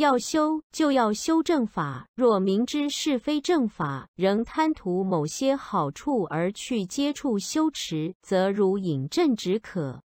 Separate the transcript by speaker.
Speaker 1: 要修就要修正法若明知是非正法仍贪图某些好处而去接触修持则如饮鸩止渴。